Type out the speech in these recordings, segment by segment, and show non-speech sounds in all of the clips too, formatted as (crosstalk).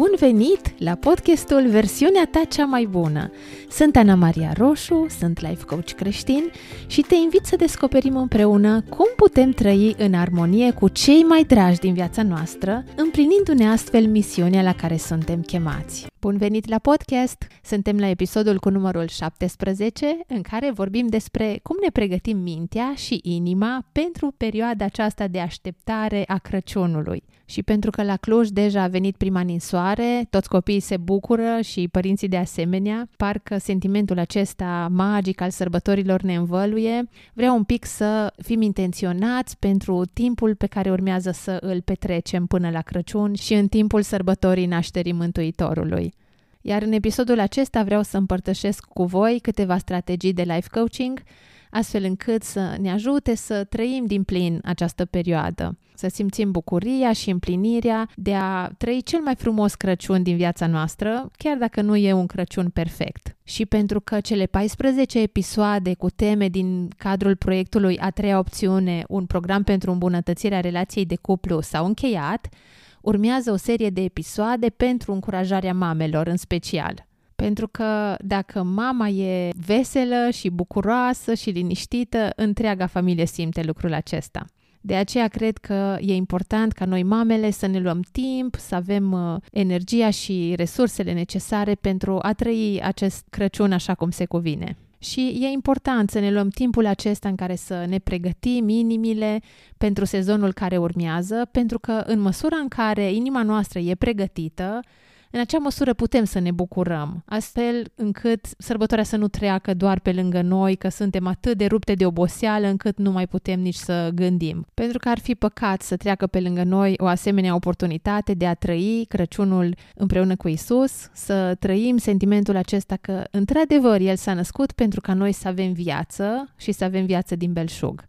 Bun venit la podcastul Versiunea ta cea mai bună! Sunt Ana Maria Roșu, sunt life coach creștin și te invit să descoperim împreună cum putem trăi în armonie cu cei mai dragi din viața noastră, împlinindu-ne astfel misiunea la care suntem chemați. Bun venit la podcast! Suntem la episodul cu numărul 17, în care vorbim despre cum ne pregătim mintea și inima pentru perioada aceasta de așteptare a Crăciunului. Și pentru că la Cluj deja a venit prima ninsoare, toți copiii se bucură și părinții de asemenea, parcă sentimentul acesta magic al sărbătorilor ne învăluie, vreau un pic să fim intenționați pentru timpul pe care urmează să îl petrecem până la Crăciun și în timpul sărbătorii nașterii Mântuitorului. Iar în episodul acesta vreau să împărtășesc cu voi câteva strategii de life coaching, astfel încât să ne ajute să trăim din plin această perioadă, să simțim bucuria și împlinirea de a trăi cel mai frumos Crăciun din viața noastră, chiar dacă nu e un Crăciun perfect. Și pentru că cele 14 episoade cu teme din cadrul proiectului A treia opțiune, un program pentru îmbunătățirea relației de cuplu, s-au încheiat, urmează o serie de episoade pentru încurajarea mamelor în special. Pentru că dacă mama e veselă și bucuroasă și liniștită, întreaga familie simte lucrul acesta. De aceea cred că e important ca noi mamele să ne luăm timp, să avem uh, energia și resursele necesare pentru a trăi acest Crăciun așa cum se cuvine. Și e important să ne luăm timpul acesta în care să ne pregătim inimile pentru sezonul care urmează, pentru că în măsura în care inima noastră e pregătită, în acea măsură putem să ne bucurăm, astfel încât sărbătoarea să nu treacă doar pe lângă noi, că suntem atât de rupte de oboseală încât nu mai putem nici să gândim. Pentru că ar fi păcat să treacă pe lângă noi o asemenea oportunitate de a trăi Crăciunul împreună cu Isus, să trăim sentimentul acesta că, într-adevăr, El s-a născut pentru ca noi să avem viață și să avem viață din belșug.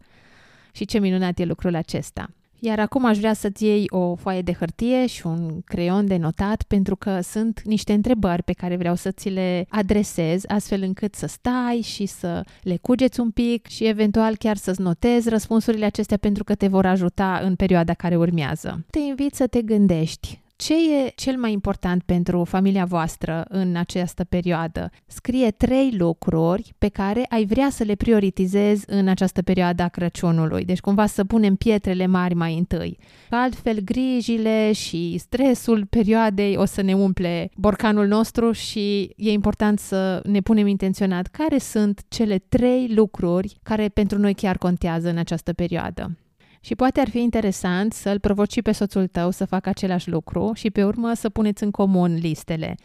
Și ce minunat e lucrul acesta! Iar acum aș vrea să-ți iei o foaie de hârtie și un creion de notat pentru că sunt niște întrebări pe care vreau să ți le adresez astfel încât să stai și să le cugeți un pic și eventual chiar să-ți notezi răspunsurile acestea pentru că te vor ajuta în perioada care urmează. Te invit să te gândești ce e cel mai important pentru familia voastră în această perioadă? Scrie trei lucruri pe care ai vrea să le prioritizezi în această perioadă a Crăciunului. Deci cumva să punem pietrele mari mai întâi. Altfel, grijile și stresul perioadei o să ne umple borcanul nostru și e important să ne punem intenționat care sunt cele trei lucruri care pentru noi chiar contează în această perioadă. Și poate ar fi interesant să-l provoci pe soțul tău să facă același lucru și pe urmă să puneți în comun listele.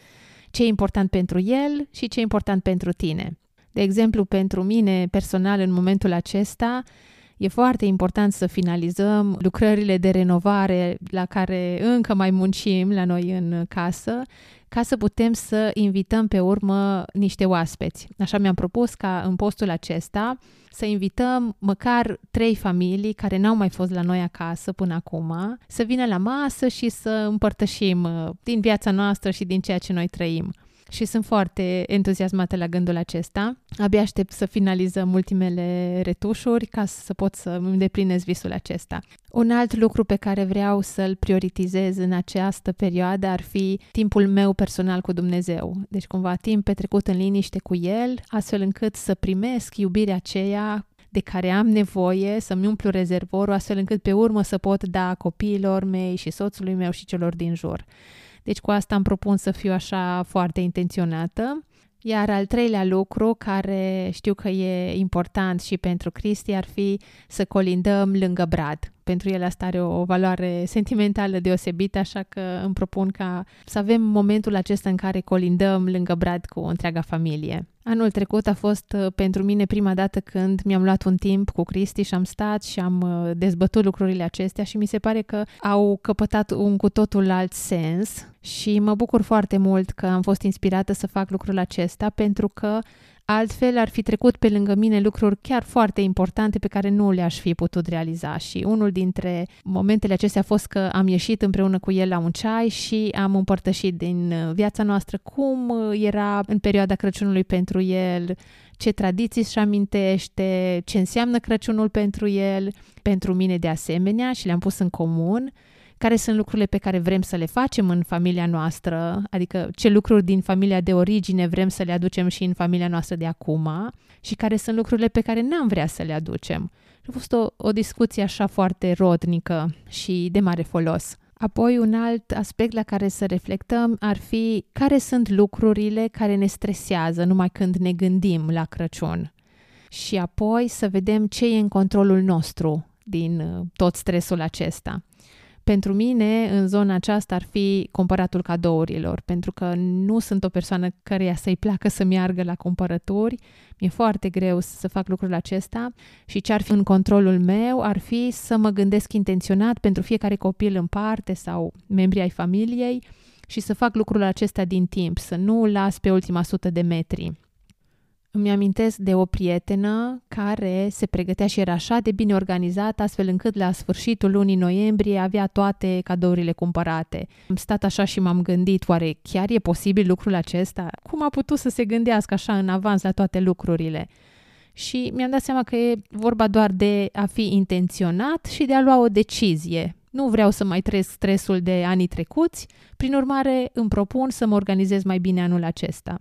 Ce e important pentru el și ce e important pentru tine. De exemplu, pentru mine personal în momentul acesta, E foarte important să finalizăm lucrările de renovare la care încă mai muncim la noi în casă, ca să putem să invităm pe urmă niște oaspeți. Așa mi-am propus ca în postul acesta să invităm măcar trei familii care n-au mai fost la noi acasă până acum, să vină la masă și să împărtășim uh, din viața noastră și din ceea ce noi trăim și sunt foarte entuziasmată la gândul acesta. Abia aștept să finalizăm ultimele retușuri ca să pot să îmi îndeplinez visul acesta. Un alt lucru pe care vreau să-l prioritizez în această perioadă ar fi timpul meu personal cu Dumnezeu. Deci cumva timp petrecut în liniște cu El, astfel încât să primesc iubirea aceea de care am nevoie să-mi umplu rezervorul, astfel încât pe urmă să pot da copiilor mei și soțului meu și celor din jur. Deci cu asta îmi propun să fiu așa foarte intenționată. Iar al treilea lucru, care știu că e important și pentru Cristi, ar fi să colindăm lângă Brad. Pentru el asta are o valoare sentimentală deosebită, așa că îmi propun ca să avem momentul acesta în care colindăm lângă Brad cu întreaga familie. Anul trecut a fost uh, pentru mine prima dată când mi-am luat un timp cu Cristi și am stat și am uh, dezbătut lucrurile acestea și mi se pare că au căpătat un cu totul alt sens și mă bucur foarte mult că am fost inspirată să fac lucrul acesta pentru că Altfel ar fi trecut pe lângă mine lucruri chiar foarte importante pe care nu le-aș fi putut realiza și unul dintre momentele acestea a fost că am ieșit împreună cu el la un ceai și am împărtășit din viața noastră cum era în perioada Crăciunului pentru el, ce tradiții își amintește, ce înseamnă Crăciunul pentru el, pentru mine de asemenea și le-am pus în comun care sunt lucrurile pe care vrem să le facem în familia noastră, adică ce lucruri din familia de origine vrem să le aducem și în familia noastră de acum și care sunt lucrurile pe care n-am vrea să le aducem. A fost o, o discuție așa foarte rodnică și de mare folos. Apoi, un alt aspect la care să reflectăm ar fi care sunt lucrurile care ne stresează numai când ne gândim la Crăciun. Și apoi să vedem ce e în controlul nostru din uh, tot stresul acesta. Pentru mine, în zona aceasta ar fi cumpăratul cadourilor, pentru că nu sunt o persoană căreia să-i placă să meargă la cumpărături. Mi-e foarte greu să fac lucrul acesta și ce ar fi în controlul meu ar fi să mă gândesc intenționat pentru fiecare copil în parte sau membrii ai familiei și să fac lucrul acesta din timp, să nu las pe ultima sută de metri. Îmi amintesc de o prietenă care se pregătea și era așa de bine organizată, astfel încât la sfârșitul lunii noiembrie avea toate cadourile cumpărate. Am stat așa și m-am gândit, oare chiar e posibil lucrul acesta? Cum a putut să se gândească așa în avans la toate lucrurile? Și mi-am dat seama că e vorba doar de a fi intenționat și de a lua o decizie. Nu vreau să mai trăiesc stresul de anii trecuți, prin urmare îmi propun să mă organizez mai bine anul acesta.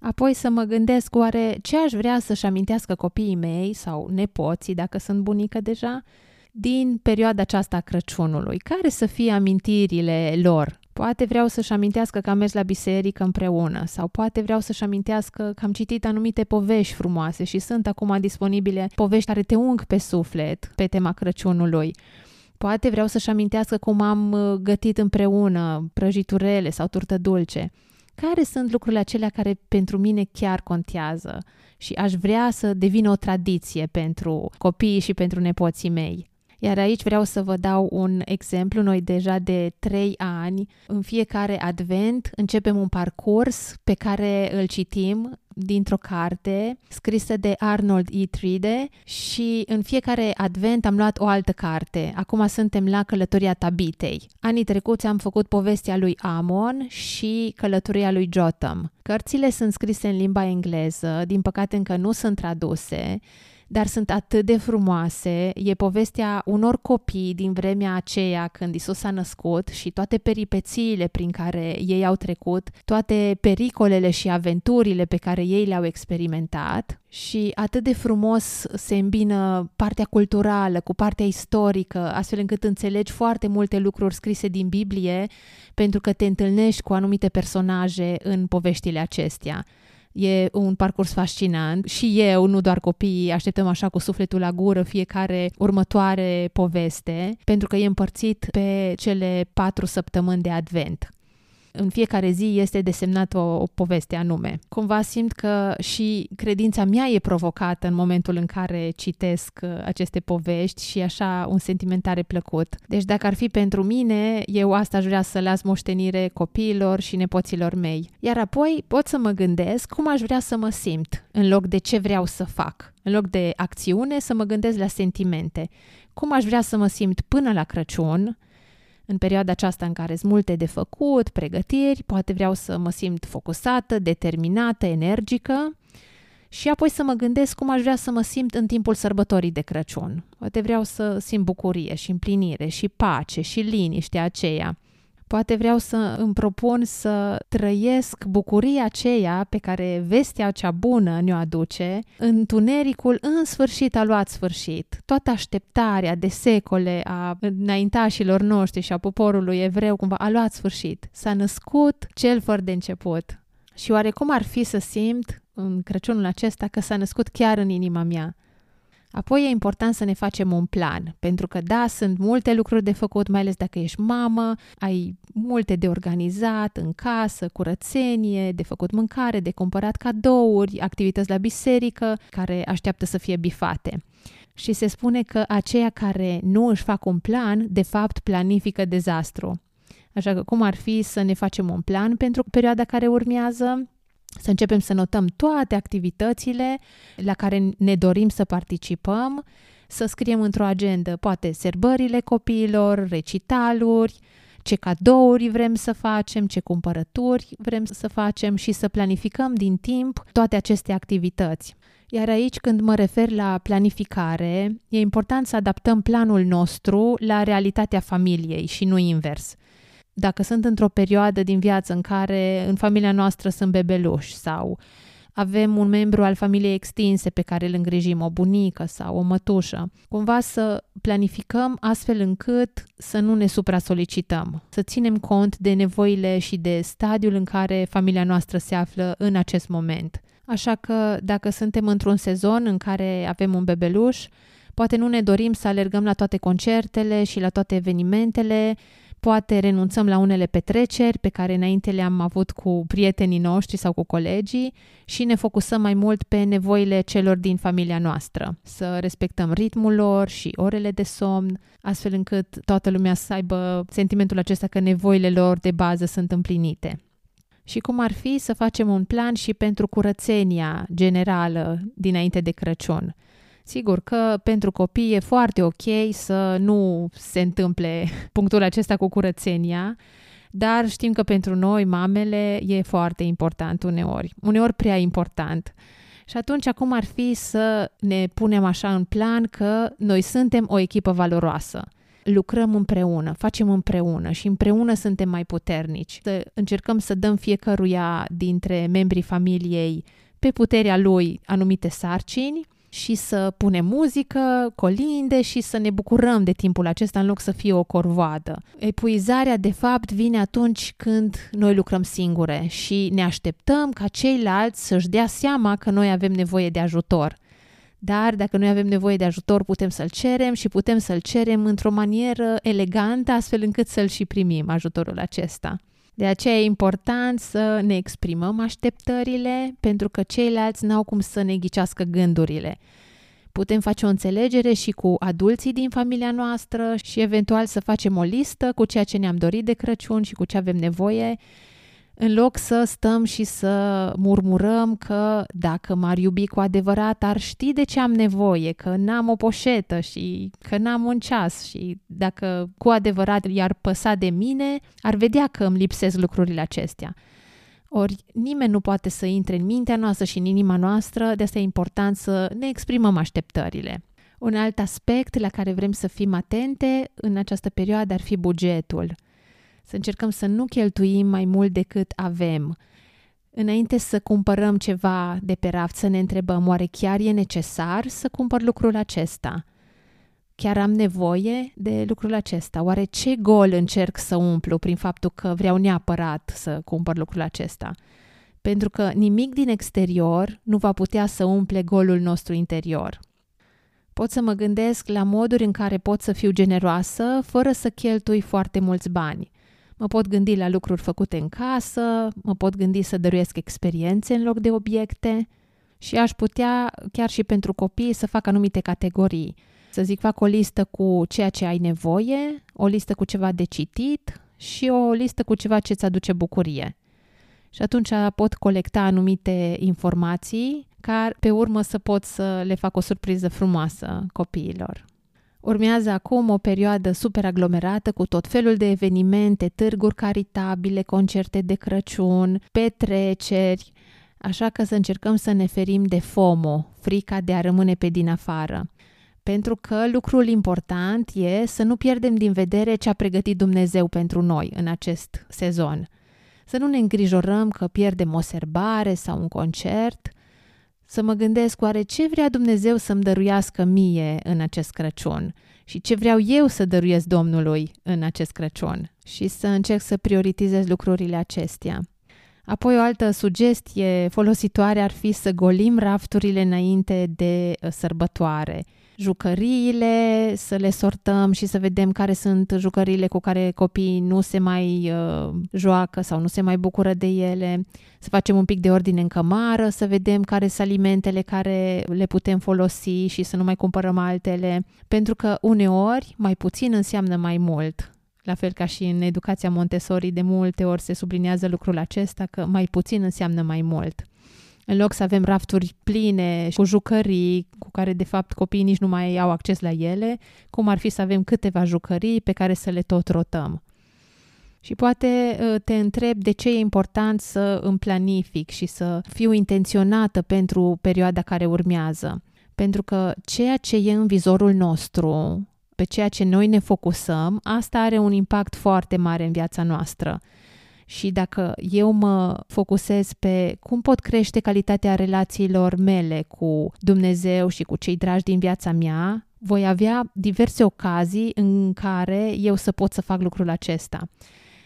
Apoi să mă gândesc oare ce aș vrea să-și amintească copiii mei sau nepoții, dacă sunt bunică deja, din perioada aceasta a Crăciunului. Care să fie amintirile lor? Poate vreau să-și amintească că am mers la biserică împreună sau poate vreau să-și amintească că am citit anumite povești frumoase și sunt acum disponibile povești care te ung pe suflet pe tema Crăciunului. Poate vreau să-și amintească cum am uh, gătit împreună prăjiturele sau turtă dulce care sunt lucrurile acelea care pentru mine chiar contează și aș vrea să devină o tradiție pentru copiii și pentru nepoții mei. Iar aici vreau să vă dau un exemplu. Noi deja de trei ani, în fiecare advent, începem un parcurs pe care îl citim dintr-o carte scrisă de Arnold E. Tride și în fiecare advent am luat o altă carte. Acum suntem la Călătoria Tabitei. Anii trecuți am făcut povestea lui Amon și Călătoria lui Jotham. Cărțile sunt scrise în limba engleză, din păcate încă nu sunt traduse, dar sunt atât de frumoase. E povestea unor copii din vremea aceea când Isus a născut și toate peripețiile prin care ei au trecut, toate pericolele și aventurile pe care ei le-au experimentat și atât de frumos se îmbină partea culturală cu partea istorică, astfel încât înțelegi foarte multe lucruri scrise din Biblie pentru că te întâlnești cu anumite personaje în poveștile acestea. E un parcurs fascinant și eu, nu doar copiii, așteptăm așa cu sufletul la gură fiecare următoare poveste, pentru că e împărțit pe cele patru săptămâni de advent în fiecare zi este desemnată o, o poveste anume. Cumva simt că și credința mea e provocată în momentul în care citesc uh, aceste povești și așa un sentiment tare plăcut. Deci dacă ar fi pentru mine, eu asta aș vrea să las moștenire copiilor și nepoților mei. Iar apoi pot să mă gândesc cum aș vrea să mă simt în loc de ce vreau să fac. În loc de acțiune, să mă gândesc la sentimente. Cum aș vrea să mă simt până la Crăciun, în perioada aceasta în care sunt multe de făcut, pregătiri, poate vreau să mă simt focusată, determinată, energică și apoi să mă gândesc cum aș vrea să mă simt în timpul sărbătorii de Crăciun. Poate vreau să simt bucurie și împlinire și pace și liniște aceea. Poate vreau să îmi propun să trăiesc bucuria aceea pe care vestea cea bună ne-o aduce. Întunericul în sfârșit a luat sfârșit. Toată așteptarea de secole a înaintașilor noștri și a poporului evreu cumva a luat sfârșit. S-a născut cel fără de început. Și oarecum ar fi să simt în Crăciunul acesta că s-a născut chiar în inima mea Apoi e important să ne facem un plan, pentru că da, sunt multe lucruri de făcut, mai ales dacă ești mamă, ai multe de organizat în casă, curățenie, de făcut mâncare, de cumpărat cadouri, activități la biserică care așteaptă să fie bifate. Și se spune că aceia care nu își fac un plan, de fapt planifică dezastru. Așa că cum ar fi să ne facem un plan pentru perioada care urmează, să începem să notăm toate activitățile la care ne dorim să participăm, să scriem într-o agendă poate serbările copiilor, recitaluri, ce cadouri vrem să facem, ce cumpărături vrem să facem și să planificăm din timp toate aceste activități. Iar aici, când mă refer la planificare, e important să adaptăm planul nostru la realitatea familiei și nu invers. Dacă sunt într-o perioadă din viață în care în familia noastră sunt bebeluși sau avem un membru al familiei extinse pe care îl îngrijim, o bunică sau o mătușă, cumva să planificăm astfel încât să nu ne supra-solicităm, să ținem cont de nevoile și de stadiul în care familia noastră se află în acest moment. Așa că dacă suntem într-un sezon în care avem un bebeluș, poate nu ne dorim să alergăm la toate concertele și la toate evenimentele, poate renunțăm la unele petreceri pe care înainte le-am avut cu prietenii noștri sau cu colegii și ne focusăm mai mult pe nevoile celor din familia noastră. Să respectăm ritmul lor și orele de somn, astfel încât toată lumea să aibă sentimentul acesta că nevoile lor de bază sunt împlinite și cum ar fi să facem un plan și pentru curățenia generală dinainte de Crăciun. Sigur că pentru copii e foarte ok să nu se întâmple (laughs) punctul acesta cu curățenia, dar știm că pentru noi, mamele, e foarte important uneori, uneori prea important. Și atunci, acum ar fi să ne punem așa în plan că noi suntem o echipă valoroasă lucrăm împreună, facem împreună și împreună suntem mai puternici. Să încercăm să dăm fiecăruia dintre membrii familiei pe puterea lui anumite sarcini și să punem muzică, colinde și să ne bucurăm de timpul acesta în loc să fie o corvoadă. Epuizarea, de fapt, vine atunci când noi lucrăm singure și ne așteptăm ca ceilalți să-și dea seama că noi avem nevoie de ajutor – dar dacă noi avem nevoie de ajutor, putem să-l cerem și putem să-l cerem într-o manieră elegantă, astfel încât să-l și primim ajutorul acesta. De aceea e important să ne exprimăm așteptările, pentru că ceilalți n-au cum să ne ghicească gândurile. Putem face o înțelegere și cu adulții din familia noastră și eventual să facem o listă cu ceea ce ne-am dorit de Crăciun și cu ce avem nevoie în loc să stăm și să murmurăm că dacă m-ar iubi cu adevărat, ar ști de ce am nevoie, că n-am o poșetă și că n-am un ceas și dacă cu adevărat i-ar păsa de mine, ar vedea că îmi lipsesc lucrurile acestea. Ori nimeni nu poate să intre în mintea noastră și în inima noastră, de asta e important să ne exprimăm așteptările. Un alt aspect la care vrem să fim atente în această perioadă ar fi bugetul – să încercăm să nu cheltuim mai mult decât avem. Înainte să cumpărăm ceva de pe raft, să ne întrebăm, oare chiar e necesar să cumpăr lucrul acesta? Chiar am nevoie de lucrul acesta? Oare ce gol încerc să umplu prin faptul că vreau neapărat să cumpăr lucrul acesta? Pentru că nimic din exterior nu va putea să umple golul nostru interior. Pot să mă gândesc la moduri în care pot să fiu generoasă fără să cheltui foarte mulți bani. Mă pot gândi la lucruri făcute în casă, mă pot gândi să dăruiesc experiențe în loc de obiecte și aș putea, chiar și pentru copii, să fac anumite categorii. Să zic, fac o listă cu ceea ce ai nevoie, o listă cu ceva de citit și o listă cu ceva ce îți aduce bucurie. Și atunci pot colecta anumite informații care pe urmă să pot să le fac o surpriză frumoasă copiilor. Urmează acum o perioadă super aglomerată cu tot felul de evenimente, târguri caritabile, concerte de Crăciun, petreceri, așa că să încercăm să ne ferim de FOMO, frica de a rămâne pe din afară. Pentru că lucrul important e să nu pierdem din vedere ce a pregătit Dumnezeu pentru noi în acest sezon. Să nu ne îngrijorăm că pierdem o serbare sau un concert, să mă gândesc oare ce vrea Dumnezeu să-mi dăruiască mie în acest Crăciun? Și ce vreau eu să dăruiesc Domnului în acest Crăciun? Și să încerc să prioritizez lucrurile acestea. Apoi o altă sugestie folositoare ar fi să golim rafturile înainte de uh, sărbătoare – jucăriile, să le sortăm și să vedem care sunt jucăriile cu care copiii nu se mai uh, joacă sau nu se mai bucură de ele, să facem un pic de ordine în cămară, să vedem care sunt alimentele care le putem folosi și să nu mai cumpărăm altele, pentru că uneori mai puțin înseamnă mai mult. La fel ca și în educația Montessori, de multe ori se subliniază lucrul acesta că mai puțin înseamnă mai mult în loc să avem rafturi pline cu jucării cu care de fapt copiii nici nu mai au acces la ele, cum ar fi să avem câteva jucării pe care să le tot rotăm. Și poate uh, te întreb de ce e important să îmi planific și să fiu intenționată pentru perioada care urmează. Pentru că ceea ce e în vizorul nostru, pe ceea ce noi ne focusăm, asta are un impact foarte mare în viața noastră. Și dacă eu mă focusez pe cum pot crește calitatea relațiilor mele cu Dumnezeu și cu cei dragi din viața mea, voi avea diverse ocazii în care eu să pot să fac lucrul acesta.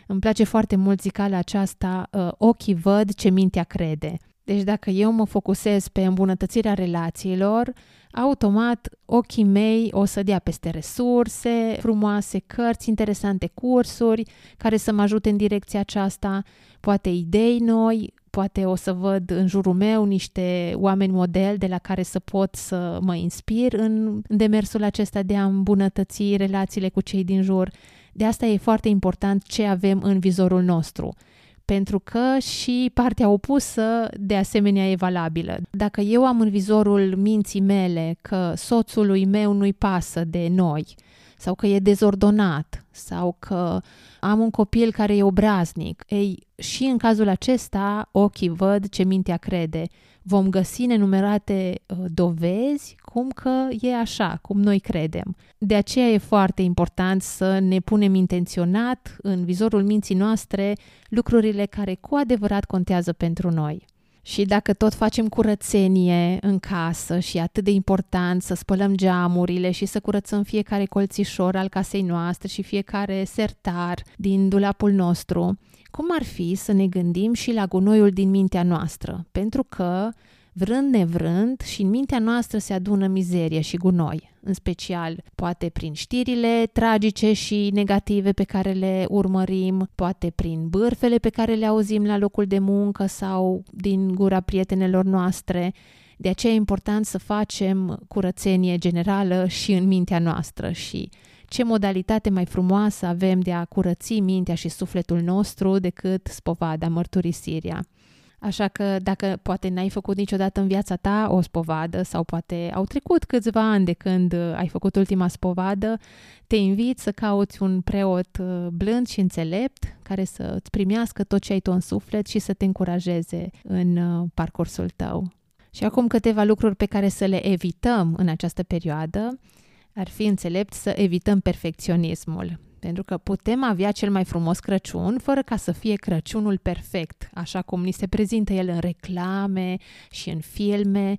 Îmi place foarte mult zicala aceasta, uh, ochii văd ce mintea crede. Deci dacă eu mă focusez pe îmbunătățirea relațiilor, automat ochii mei o să dea peste resurse frumoase, cărți interesante, cursuri care să mă ajute în direcția aceasta, poate idei noi, poate o să văd în jurul meu niște oameni model de la care să pot să mă inspir în demersul acesta de a îmbunătăți relațiile cu cei din jur. De asta e foarte important ce avem în vizorul nostru pentru că și partea opusă de asemenea e valabilă. Dacă eu am în vizorul minții mele că soțului meu nu-i pasă de noi, sau că e dezordonat, sau că am un copil care e obraznic, ei, și în cazul acesta ochii văd ce mintea crede. Vom găsi nenumerate uh, dovezi cum că e așa, cum noi credem. De aceea e foarte important să ne punem intenționat în vizorul minții noastre lucrurile care cu adevărat contează pentru noi. Și dacă tot facem curățenie în casă și e atât de important să spălăm geamurile și să curățăm fiecare colțișor al casei noastre și fiecare sertar din dulapul nostru, cum ar fi să ne gândim și la gunoiul din mintea noastră? Pentru că vrând nevrând și în mintea noastră se adună mizerie și gunoi, în special poate prin știrile tragice și negative pe care le urmărim, poate prin bârfele pe care le auzim la locul de muncă sau din gura prietenelor noastre. De aceea e important să facem curățenie generală și în mintea noastră și ce modalitate mai frumoasă avem de a curăți mintea și sufletul nostru decât spovada, mărturisirea. Așa că dacă poate n-ai făcut niciodată în viața ta o spovadă sau poate au trecut câțiva ani de când uh, ai făcut ultima spovadă, te invit să cauți un preot uh, blând și înțelept care să îți primească tot ce ai tu în suflet și să te încurajeze în uh, parcursul tău. Și acum câteva lucruri pe care să le evităm în această perioadă. Ar fi înțelept să evităm perfecționismul. Pentru că putem avea cel mai frumos Crăciun fără ca să fie Crăciunul perfect, așa cum ni se prezintă el în reclame și în filme,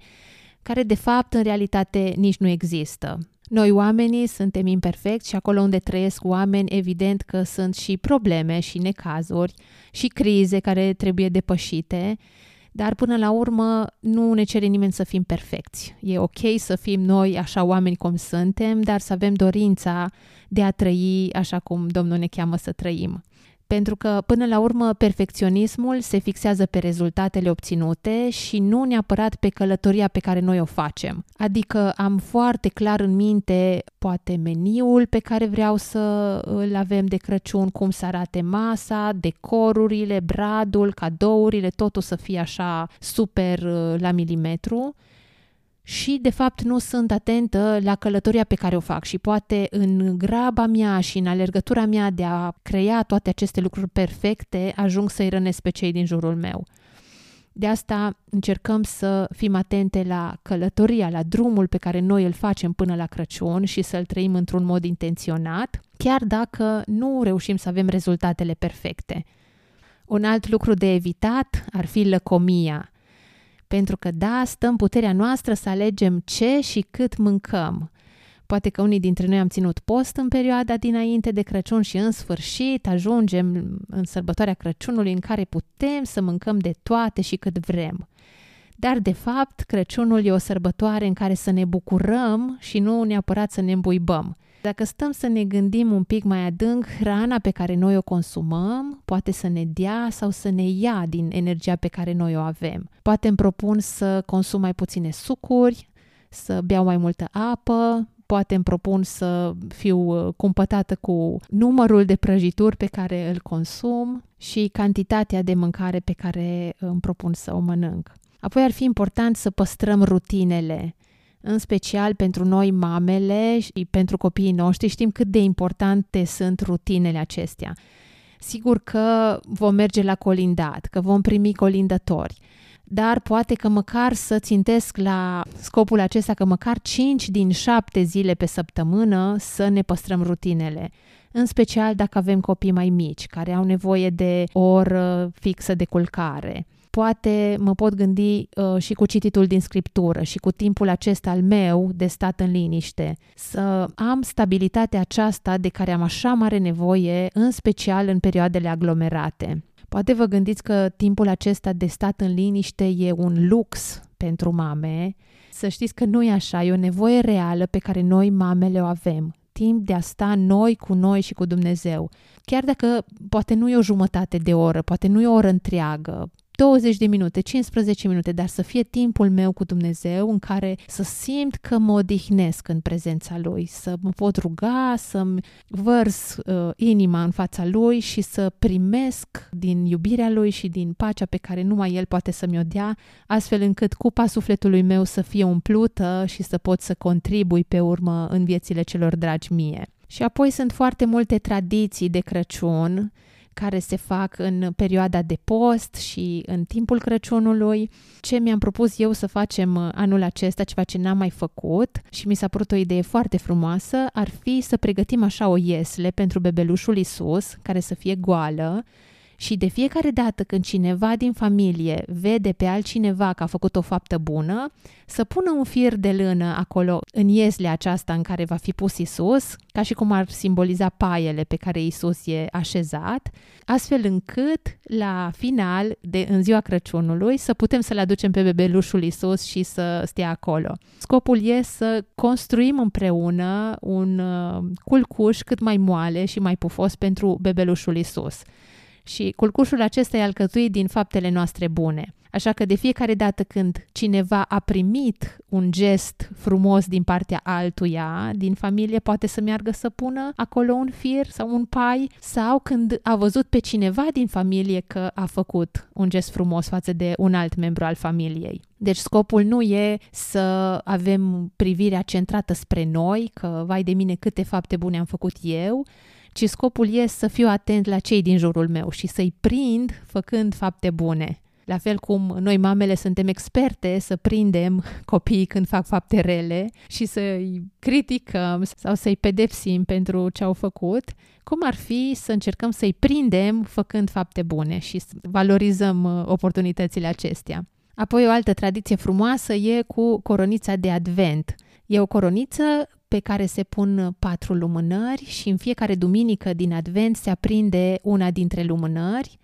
care de fapt în realitate nici nu există. Noi oamenii suntem imperfecti și acolo unde trăiesc oameni, evident că sunt și probleme și necazuri și crize care trebuie depășite dar până la urmă nu ne cere nimeni să fim perfecți. E ok să fim noi așa oameni cum suntem, dar să avem dorința de a trăi așa cum Domnul ne cheamă să trăim pentru că, până la urmă, perfecționismul se fixează pe rezultatele obținute și nu neapărat pe călătoria pe care noi o facem. Adică am foarte clar în minte, poate, meniul pe care vreau să îl avem de Crăciun, cum să arate masa, decorurile, bradul, cadourile, totul să fie așa super uh, la milimetru și, de fapt, nu sunt atentă la călătoria pe care o fac și poate în graba mea și în alergătura mea de a crea toate aceste lucruri perfecte, ajung să-i rănesc pe cei din jurul meu. De asta încercăm să fim atente la călătoria, la drumul pe care noi îl facem până la Crăciun și să-l trăim într-un mod intenționat, chiar dacă nu reușim să avem rezultatele perfecte. Un alt lucru de evitat ar fi lăcomia, pentru că da, stă în puterea noastră să alegem ce și cât mâncăm. Poate că unii dintre noi am ținut post în perioada dinainte de Crăciun și în sfârșit ajungem în sărbătoarea Crăciunului în care putem să mâncăm de toate și cât vrem. Dar, de fapt, Crăciunul e o sărbătoare în care să ne bucurăm și nu neapărat să ne îmbuibăm. Dacă stăm să ne gândim un pic mai adânc, hrana pe care noi o consumăm poate să ne dea sau să ne ia din energia pe care noi o avem. Poate îmi propun să consum mai puține sucuri, să beau mai multă apă, poate îmi propun să fiu uh, cumpătată cu numărul de prăjituri pe care îl consum și cantitatea de mâncare pe care îmi propun să o mănânc. Apoi ar fi important să păstrăm rutinele, în special pentru noi mamele și pentru copiii noștri, știm cât de importante sunt rutinele acestea. Sigur că vom merge la colindat, că vom primi colindători, dar poate că măcar să țintesc la scopul acesta că măcar 5 din 7 zile pe săptămână să ne păstrăm rutinele în special dacă avem copii mai mici, care au nevoie de o oră fixă de culcare. Poate mă pot gândi uh, și cu cititul din scriptură și cu timpul acesta al meu de stat în liniște, să am stabilitatea aceasta de care am așa mare nevoie, în special în perioadele aglomerate. Poate vă gândiți că timpul acesta de stat în liniște e un lux pentru mame. Să știți că nu e așa, e o nevoie reală pe care noi mamele o avem timp de a sta noi cu noi și cu Dumnezeu. Chiar dacă poate nu e o jumătate de oră, poate nu e o oră întreagă, 20 de minute, 15 minute, dar să fie timpul meu cu Dumnezeu în care să simt că mă odihnesc în prezența Lui, să mă pot ruga, să-mi vărs uh, inima în fața Lui și să primesc din iubirea Lui și din pacea pe care numai El poate să mi-o dea, astfel încât cupa sufletului meu să fie umplută și să pot să contribui pe urmă în viețile celor dragi mie. Și apoi sunt foarte multe tradiții de Crăciun care se fac în perioada de post și în timpul Crăciunului. Ce mi-am propus eu să facem uh, anul acesta, ceva ce n-am mai făcut și mi s-a părut o idee foarte frumoasă, ar fi să pregătim așa o iesle pentru bebelușul Isus, care să fie goală, și de fiecare dată când cineva din familie vede pe altcineva că a făcut o faptă bună, să pună un fir de lână acolo în ieslea aceasta în care va fi pus Isus, ca și cum ar simboliza paiele pe care Isus e așezat, astfel încât la final, de în ziua Crăciunului, să putem să-l aducem pe bebelușul Isus și să stea acolo. Scopul e să construim împreună un uh, culcuș cât mai moale și mai pufos pentru bebelușul Isus. Și culcușul acesta e alcătuit din faptele noastre bune. Așa că de fiecare dată când cineva a primit un gest frumos din partea altuia, din familie, poate să meargă să pună acolo un fir sau un pai, sau când a văzut pe cineva din familie că a făcut un gest frumos față de un alt membru al familiei. Deci scopul nu e să avem privirea centrată spre noi, că vai de mine câte fapte bune am făcut eu, ci scopul e să fiu atent la cei din jurul meu și să-i prind făcând fapte bune. La fel cum noi mamele suntem experte să prindem copiii când fac fapte rele și să-i criticăm sau să-i pedepsim pentru ce au făcut, cum ar fi să încercăm să-i prindem făcând fapte bune și să valorizăm uh, oportunitățile acestea. Apoi o altă tradiție frumoasă e cu coronița de advent. E o coroniță pe care se pun patru lumânări și în fiecare duminică din advent se aprinde una dintre lumânări,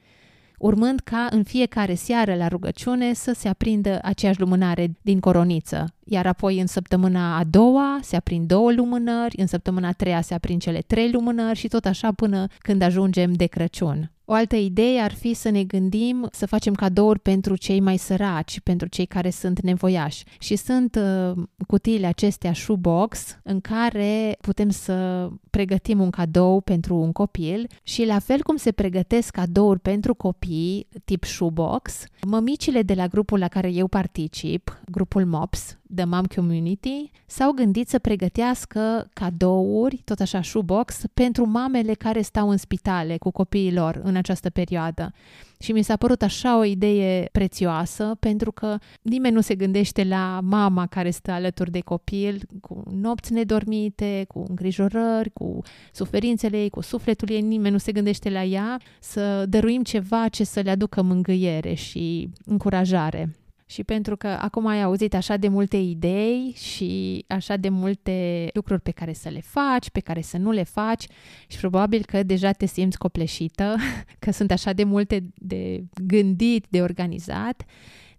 urmând ca în fiecare seară la rugăciune să se aprindă aceeași lumânare din coroniță, iar apoi în săptămâna a doua se aprind două lumânări, în săptămâna a treia se aprind cele trei lumânări și tot așa până când ajungem de Crăciun. O altă idee ar fi să ne gândim să facem cadouri pentru cei mai săraci, pentru cei care sunt nevoiași. Și sunt uh, cutiile acestea shoebox în care putem să pregătim un cadou pentru un copil și la fel cum se pregătesc cadouri pentru copii tip shoebox, mămicile de la grupul la care eu particip, grupul MOPS, The Mom Community, s-au gândit să pregătească cadouri, tot așa shoebox, pentru mamele care stau în spitale cu copiii lor în această perioadă. Și mi s-a părut așa o idee prețioasă, pentru că nimeni nu se gândește la mama care stă alături de copil, cu nopți nedormite, cu îngrijorări, cu suferințele ei, cu sufletul ei, nimeni nu se gândește la ea, să dăruim ceva ce să le aducă mângâiere și încurajare și pentru că acum ai auzit așa de multe idei și așa de multe lucruri pe care să le faci, pe care să nu le faci și probabil că deja te simți copleșită, (laughs) că sunt așa de multe de gândit, de organizat,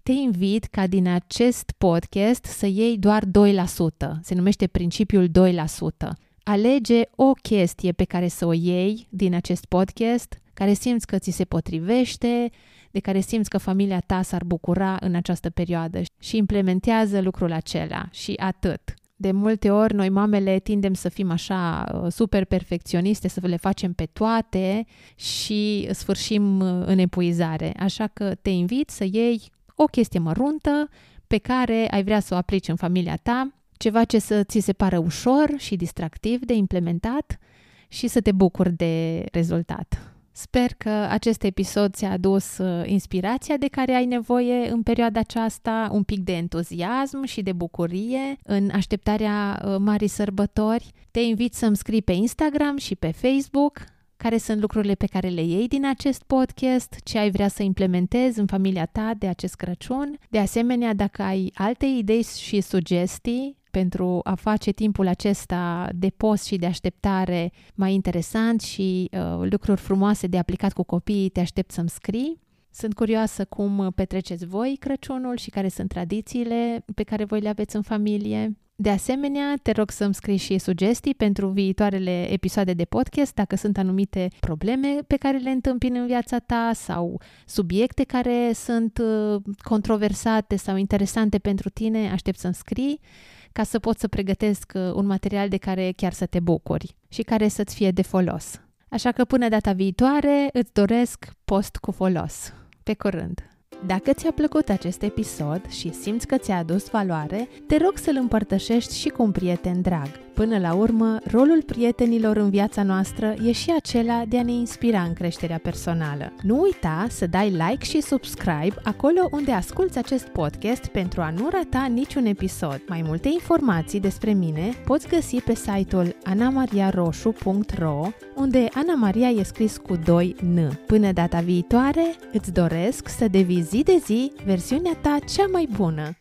te invit ca din acest podcast să iei doar 2%. Se numește principiul 2%. Alege o chestie pe care să o iei din acest podcast, care simți că ți se potrivește, de care simți că familia ta s-ar bucura în această perioadă și implementează lucrul acela și atât. De multe ori noi mamele tindem să fim așa uh, super perfecționiste, să le facem pe toate și sfârșim uh, în epuizare. Așa că te invit să iei o chestie măruntă pe care ai vrea să o aplici în familia ta, ceva ce să ți se pară ușor și distractiv de implementat și să te bucuri de rezultat Sper că acest episod ți-a adus uh, inspirația de care ai nevoie în perioada aceasta, un pic de entuziasm și de bucurie în așteptarea uh, marii sărbători. Te invit să-mi scrii pe Instagram și pe Facebook care sunt lucrurile pe care le iei din acest podcast, ce ai vrea să implementezi în familia ta de acest Crăciun. De asemenea, dacă ai alte idei și sugestii pentru a face timpul acesta de post și de așteptare mai interesant și uh, lucruri frumoase de aplicat cu copiii, te aștept să-mi scrii. Sunt curioasă cum petreceți voi Crăciunul și care sunt tradițiile pe care voi le aveți în familie. De asemenea, te rog să-mi scrii și sugestii pentru viitoarele episoade de podcast, dacă sunt anumite probleme pe care le întâmpin în viața ta sau subiecte care sunt uh, controversate sau interesante pentru tine, aștept să-mi scrii ca să pot să pregătesc uh, un material de care chiar să te bucuri și care să-ți fie de folos. Așa că până data viitoare îți doresc post cu folos. Pe curând! Dacă ți-a plăcut acest episod și simți că ți-a adus valoare, te rog să-l împărtășești și cu un prieten drag. Până la urmă, rolul prietenilor în viața noastră e și acela de a ne inspira în creșterea personală. Nu uita să dai like și subscribe acolo unde asculți acest podcast pentru a nu rata niciun episod. Mai multe informații despre mine poți găsi pe site-ul anamariaroșu.ro unde Ana Maria e scris cu 2 N. Până data viitoare, îți doresc să devii zi de zi versiunea ta cea mai bună.